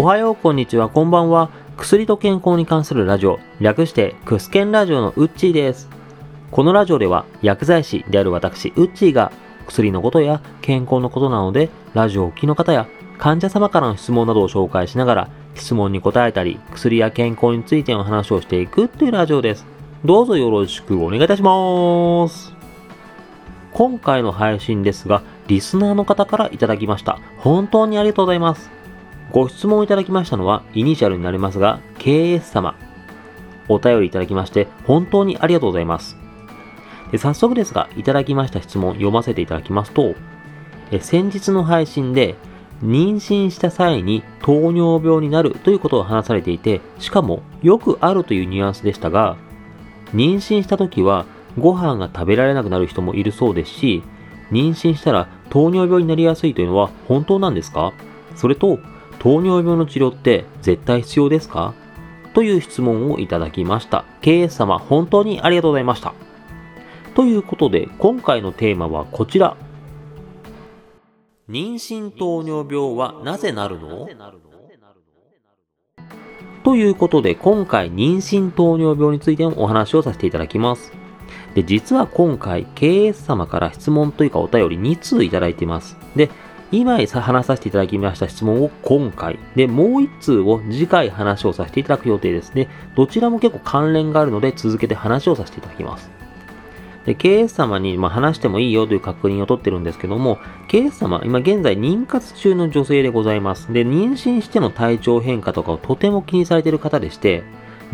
おはよう、こんにちは、こんばんは。薬と健康に関するラジオ、略してクスケンラジオのウッチーです。このラジオでは薬剤師である私、ウッチーが薬のことや健康のことなので、ラジオをお聞きの方や患者様からの質問などを紹介しながら、質問に答えたり、薬や健康についての話をしていくというラジオです。どうぞよろしくお願いいたします。今回の配信ですが、リスナーの方からいただきました。本当にありがとうございます。ご質問いただきましたのは、イニシャルになりますが、KS 様。お便りいただきまして、本当にありがとうございます。で早速ですが、いただきました質問読ませていただきますと、え先日の配信で、妊娠した際に糖尿病になるということを話されていて、しかもよくあるというニュアンスでしたが、妊娠した時はご飯が食べられなくなる人もいるそうですし、妊娠したら糖尿病になりやすいというのは本当なんですか？それと、糖尿病の治療って絶対必要ですか？という質問をいただきました。KS 様、本当にありがとうございました。ということで、今回のテーマはこちら。妊娠糖尿病はなぜなるの？ということで、今回妊娠糖尿病についてのお話をさせていただきます。で、実は今回、KS 様から質問というかお便り2通いただいています。で、今話させていただきました質問を今回、で、もう1通を次回話をさせていただく予定ですね。どちらも結構関連があるので続けて話をさせていただきます。で、KS 様に、ま話してもいいよという確認を取ってるんですけども、KS 様、今現在妊活中の女性でございます。で、妊娠しての体調変化とかをとても気にされている方でして、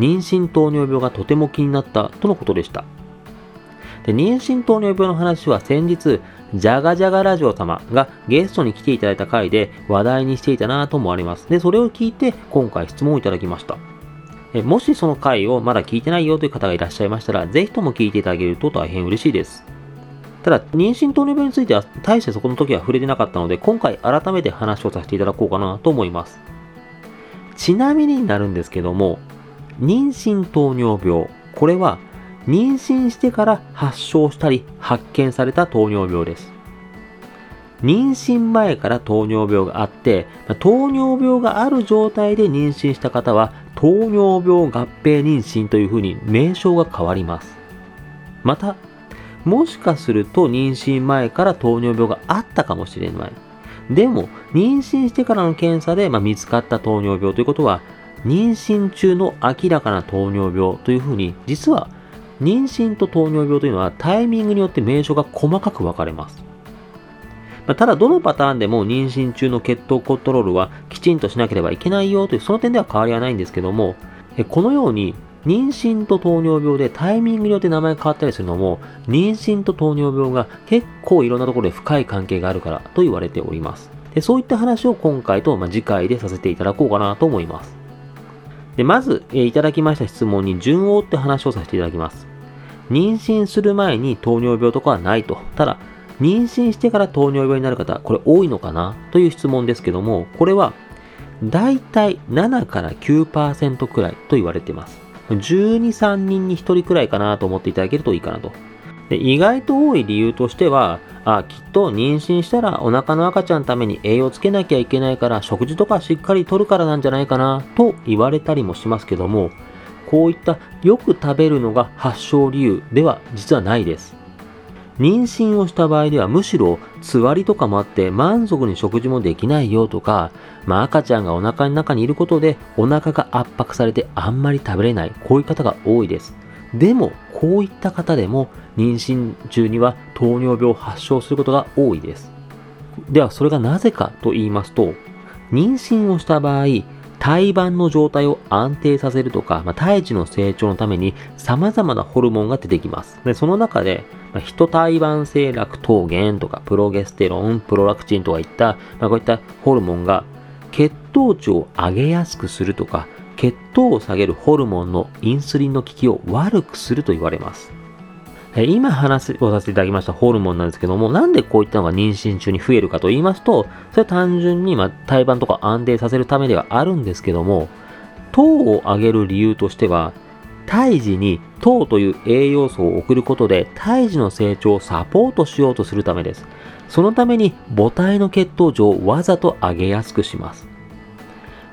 妊娠糖尿病がとても気になったとのことでした。で、妊娠糖尿病の話は先日、ジャガジャガラジオ様がゲストに来ていただいた回で話題にしていたなと思われます。で、それを聞いて今回質問をいただきました。えもしその回をまだ聞いてないよという方がいらっしゃいましたら、ぜひとも聞いていただけると大変嬉しいです。ただ、妊娠糖尿病については大してそこの時は触れてなかったので、今回改めて話をさせていただこうかなと思います。ちなみになるんですけども、妊娠糖尿病、これは妊娠してから発症したり発見された糖尿病です。妊娠前から糖尿病があって、糖尿病がある状態で妊娠した方は糖尿病合併妊娠というふうに名称が変わります。また、もしかすると妊娠前から糖尿病があったかもしれない。でも、妊娠してからの検査で、ま、見つかった糖尿病ということは、妊娠中の明らかな糖尿病というふうに、実は妊娠と糖尿病というのはタイミングによって名称が細かく分かれます。ま、ただ、どのパターンでも妊娠中の血糖コントロールはきちんとしなければいけないよという、その点では変わりはないんですけども、このように妊娠と糖尿病でタイミングによって名前が変わったりするのも、妊娠と糖尿病が結構いろんなところで深い関係があるからと言われております。でそういった話を今回と、まあ、次回でさせていただこうかなと思います。でまず、え、いただきました質問に順を追って話をさせていただきます。妊娠する前に糖尿病とかはないと。ただ、妊娠してから糖尿病になる方、これ多いのかなという質問ですけども、これは大体7から9%くらいと言われています。12、3人に1人くらいかなと思っていただけるといいかなと。で意外と多い理由としては、あきっと妊娠したらお腹の赤ちゃんのために栄養つけなきゃいけないから食事とかしっかりとるからなんじゃないかなと言われたりもしますけども、こういったよく食べるのが発症理由では実はないです。妊娠をした場合ではむしろつわりとかもあって満足に食事もできないよとか、まあ、赤ちゃんがお腹の中にいることでお腹が圧迫されてあんまり食べれないこういう方が多いですでもこういった方でも妊娠中には糖尿病を発症することが多いですではそれがなぜかと言いますと妊娠をした場合胎盤の状態を安定させるとか、まあ、胎児の成長のために様々なホルモンが出てきます。で、その中で、まあ、ヒト胎盤性酪糖原とか、プロゲステロン、プロラクチンとかいった、まあ、こういったホルモンが血糖値を上げやすくするとか、血糖を下げるホルモンのインスリンの効きを悪くすると言われます。今話をさせていただきましたホルモンなんですけども、なんでこういったのが妊娠中に増えるかと言いますと、それは単純にま胎盤とか安定させるためではあるんですけども、糖を上げる理由としては、胎児に糖という栄養素を送ることで胎児の成長をサポートしようとするためです。そのために母体の血糖値をわざと上げやすくします。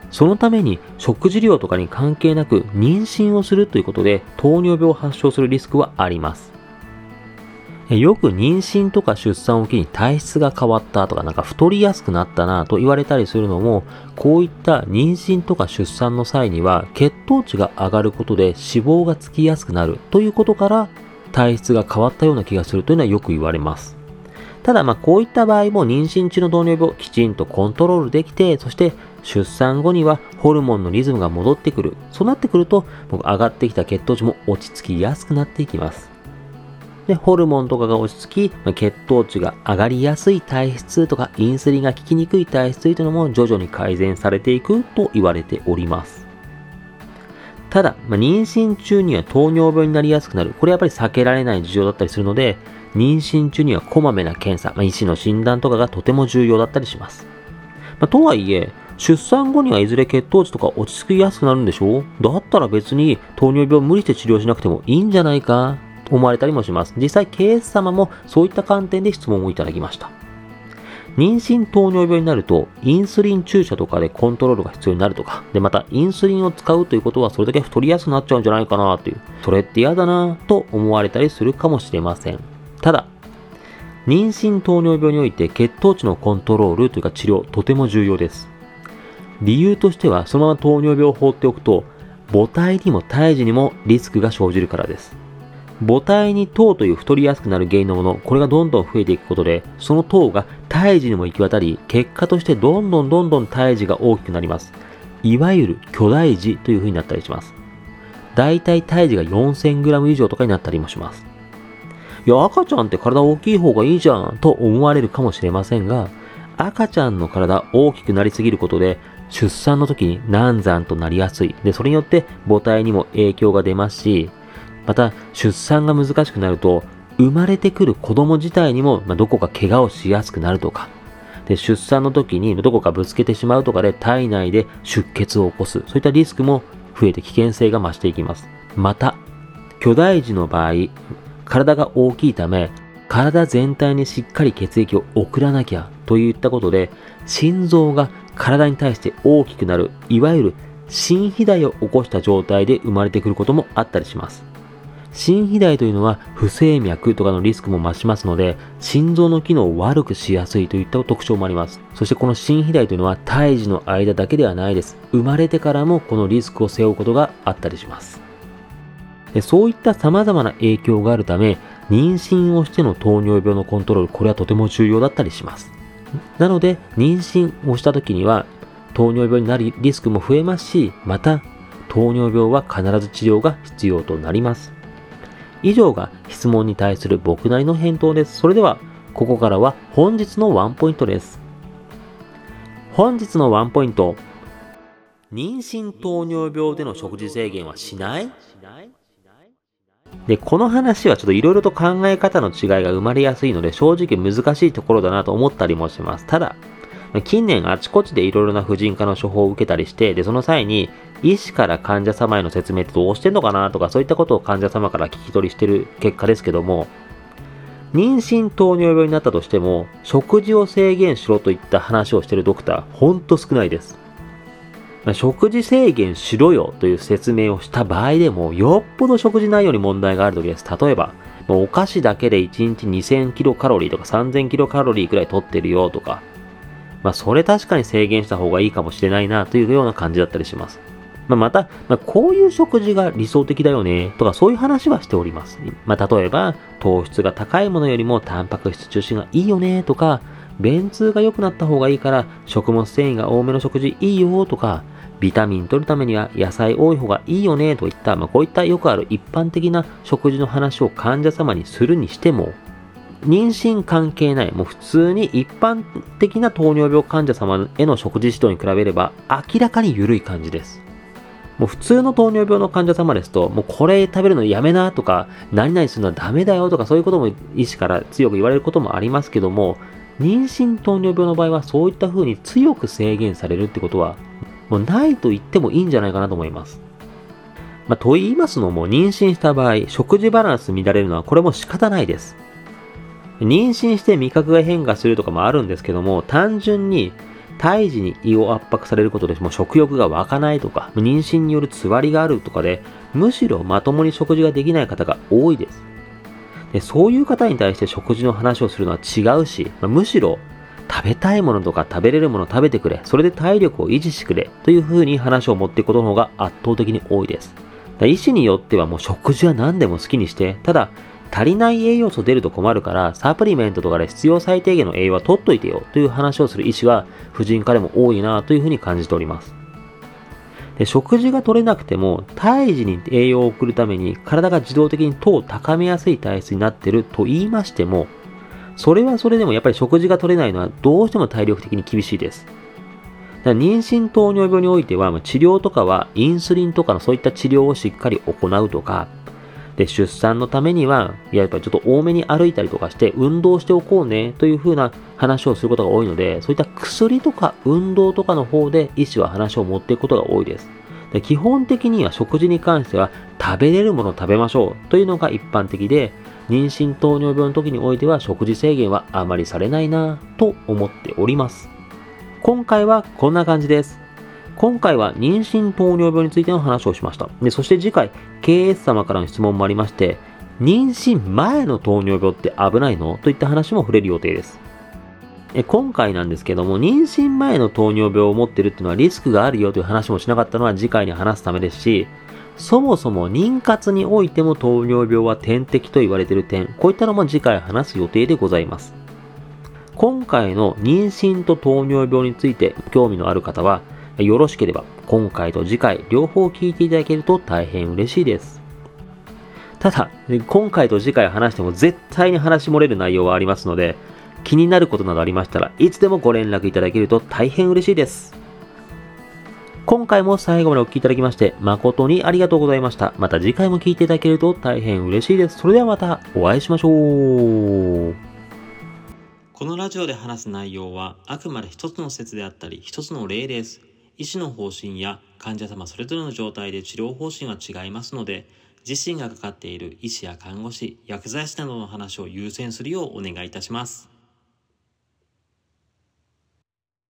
そのために食事量とかに関係なく妊娠をするということで糖尿病を発症するリスクはあります。よく妊娠とか出産を機に体質が変わったとかなんか太りやすくなったなと言われたりするのもこういった妊娠とか出産の際には血糖値が上がることで脂肪がつきやすくなるということから体質が変わったような気がするというのはよく言われます。ただまあこういった場合も妊娠中の糖尿病をきちんとコントロールできてそして出産後にはホルモンのリズムが戻ってくるそうなってくると上がってきた血糖値も落ち着きやすくなっていきますで、ホルモンとかが落ち着き、ま血糖値が上がりやすい体質とか、インスリンが効きにくい体質というのも徐々に改善されていくと言われております。ただ、まあ、妊娠中には糖尿病になりやすくなる。これやっぱり避けられない事情だったりするので、妊娠中にはこまめな検査、まあ、医師の診断とかがとても重要だったりします。まあ、とはいえ、出産後にはいずれ血糖値とか落ち着きやすくなるんでしょだったら別に糖尿病を無理して治療しなくてもいいんじゃないか？思われたりもします。実際、ケース様もそういった観点で質問をいただきました。妊娠糖尿病になると、インスリン注射とかでコントロールが必要になるとか、で、また、インスリンを使うということは、それだけ太りやすくなっちゃうんじゃないかなという、それって嫌だなと思われたりするかもしれません。ただ、妊娠糖尿病において血糖値のコントロールというか治療、とても重要です。理由としては、そのまま糖尿病を放っておくと、母体にも胎児にもリスクが生じるからです。母体に糖という太りやすくなる原因のもの、これがどんどん増えていくことで、その糖が胎児にも行き渡り、結果としてどんどんどんどん胎児が大きくなります。いわゆる巨大児という風になったりします。だいたい胎児が 4000g 以上とかになったりもします。いや、赤ちゃんって体大きい方がいいじゃんと思われるかもしれませんが、赤ちゃんの体大きくなりすぎることで、出産の時に難産となりやすい。で、それによって母体にも影響が出ますし、また出産が難しくなると生まれてくる子供自体にも、まどこか怪我をしやすくなるとか。で出産の時にどこかぶつけてしまうとかで体内で出血を起こす。そういったリスクも増えて危険性が増していきます。また巨大児の場合体が大きいため体全体にしっかり血液を送らなきゃといったことで心臓が体に対して大きくなるいわゆる心肥大を起こした状態で生まれてくることもあったりします。心肥大というのは不整脈とかのリスクも増しますので、心臓の機能を悪くしやすいといった特徴もあります。そしてこの心肥大というのは胎児の間だけではないです。生まれてからもこのリスクを背負うことがあったりします。そういった様々な影響があるため、妊娠をしての糖尿病のコントロール、これはとても重要だったりします。なので、妊娠をした時には、糖尿病になるリスクも増えますし、また、糖尿病は必ず治療が必要となります。以上が質問に対する僕なりの返答です。それでは、ここからは本日のワンポイントです。本日のワンポイント。妊娠糖尿病での食事制限はしない？で、この話はちょっといろいろと考え方の違いが生まれやすいので正直難しいところだなと思ったりもします。ただ、近年あちこちでいろいろな婦人科の処方を受けたりして、で、その際に医師から患者様への説明ってどうしてんのかなとか、そういったことを患者様から聞き取りしてる結果ですけども、妊娠糖尿病になったとしても、食事を制限しろといった話をしてるドクター、ほんと少ないです。食事制限しろよという説明をした場合でも、よっぽど食事内容に問題がある時です。例えば、お菓子だけで1日2000キロカロリーとか3000キロカロリーくらい取ってるよとか、まあ、それ確かに制限した方がいいかもしれないなというような感じだったりします。まあ、また、まあ、こういう食事が理想的だよねとかそういう話はしております。まあ、例えば、糖質が高いものよりもタンパク質中心がいいよねとか、便通が良くなった方がいいから食物繊維が多めの食事いいよとか、ビタミン取るためには野菜多い方がいいよねといった、まあ、こういったよくある一般的な食事の話を患者様にするにしても、妊娠関係ない、もう普通に一般的な糖尿病患者様への食事指導に比べれば明らかに緩い感じです。もう普通の糖尿病の患者様ですと、もうこれ食べるのやめなとか、何々するのはダメだよとか、そういうことも医師から強く言われることもありますけども、妊娠糖尿病の場合はそういった風に強く制限されるってことは、もうないと言ってもいいんじゃないかなと思います。まあ、と言いますのも、妊娠した場合、食事バランス乱れるのはこれも仕方ないです。妊娠して味覚が変化するとかもあるんですけども、単純に胎児に胃を圧迫されることでもう食欲が湧かないとか、妊娠によるつわりがあるとかで、むしろまともに食事ができない方が多いです。でそういう方に対して食事の話をするのは違うし、まあ、むしろ食べたいものとか食べれるものを食べてくれ、それで体力を維持してくれというふうに話を持っていくことの方が圧倒的に多いです。医師によってはもう食事は何でも好きにして、ただ足りない栄養素出ると困るから、サプリメントとかで必要最低限の栄養は取っといてよという話をする医師は婦人科でも多いなというふうに感じております。で食事が取れなくても、胎児に栄養を送るために体が自動的に糖を高めやすい体質になっていると言いましても、それはそれでもやっぱり食事が取れないのはどうしても体力的に厳しいです。だ妊娠糖尿病においては、治療とかはインスリンとかのそういった治療をしっかり行うとか、で、出産のためには、いやっぱりちょっと多めに歩いたりとかして運動しておこうねというふうな話をすることが多いので、そういった薬とか運動とかの方で医師は話を持っていくことが多いです。で基本的には食事に関しては食べれるものを食べましょうというのが一般的で、妊娠糖尿病の時においては食事制限はあまりされないなと思っております。今回はこんな感じです。今回は妊娠糖尿病についての話をしました。で、そして次回、KS 様からの質問もありまして、妊娠前の糖尿病って危ないの？といった話も触れる予定です。今回なんですけども、妊娠前の糖尿病を持ってるっていうのはリスクがあるよという話もしなかったのは次回に話すためですし、そもそも妊活においても糖尿病は点滴と言われている点、こういったのも次回話す予定でございます。今回の妊娠と糖尿病について興味のある方は、よろしければ今回と次回両方聞いていただけると大変嬉しいです。ただ、今回と次回話しても絶対に話し漏れる内容はありますので、気になることなどありましたらいつでもご連絡いただけると大変嬉しいです。今回も最後までお聴きいただきまして誠にありがとうございました。また次回も聴いていただけると大変嬉しいです。それではまたお会いしましょう。このラジオで話す内容はあくまで一つの説であったり一つの例です。医師の方針や患者様それぞれの状態で治療方針は違いますので、自身がかかっている医師や看護師、薬剤師などの話を優先するようお願いいたします。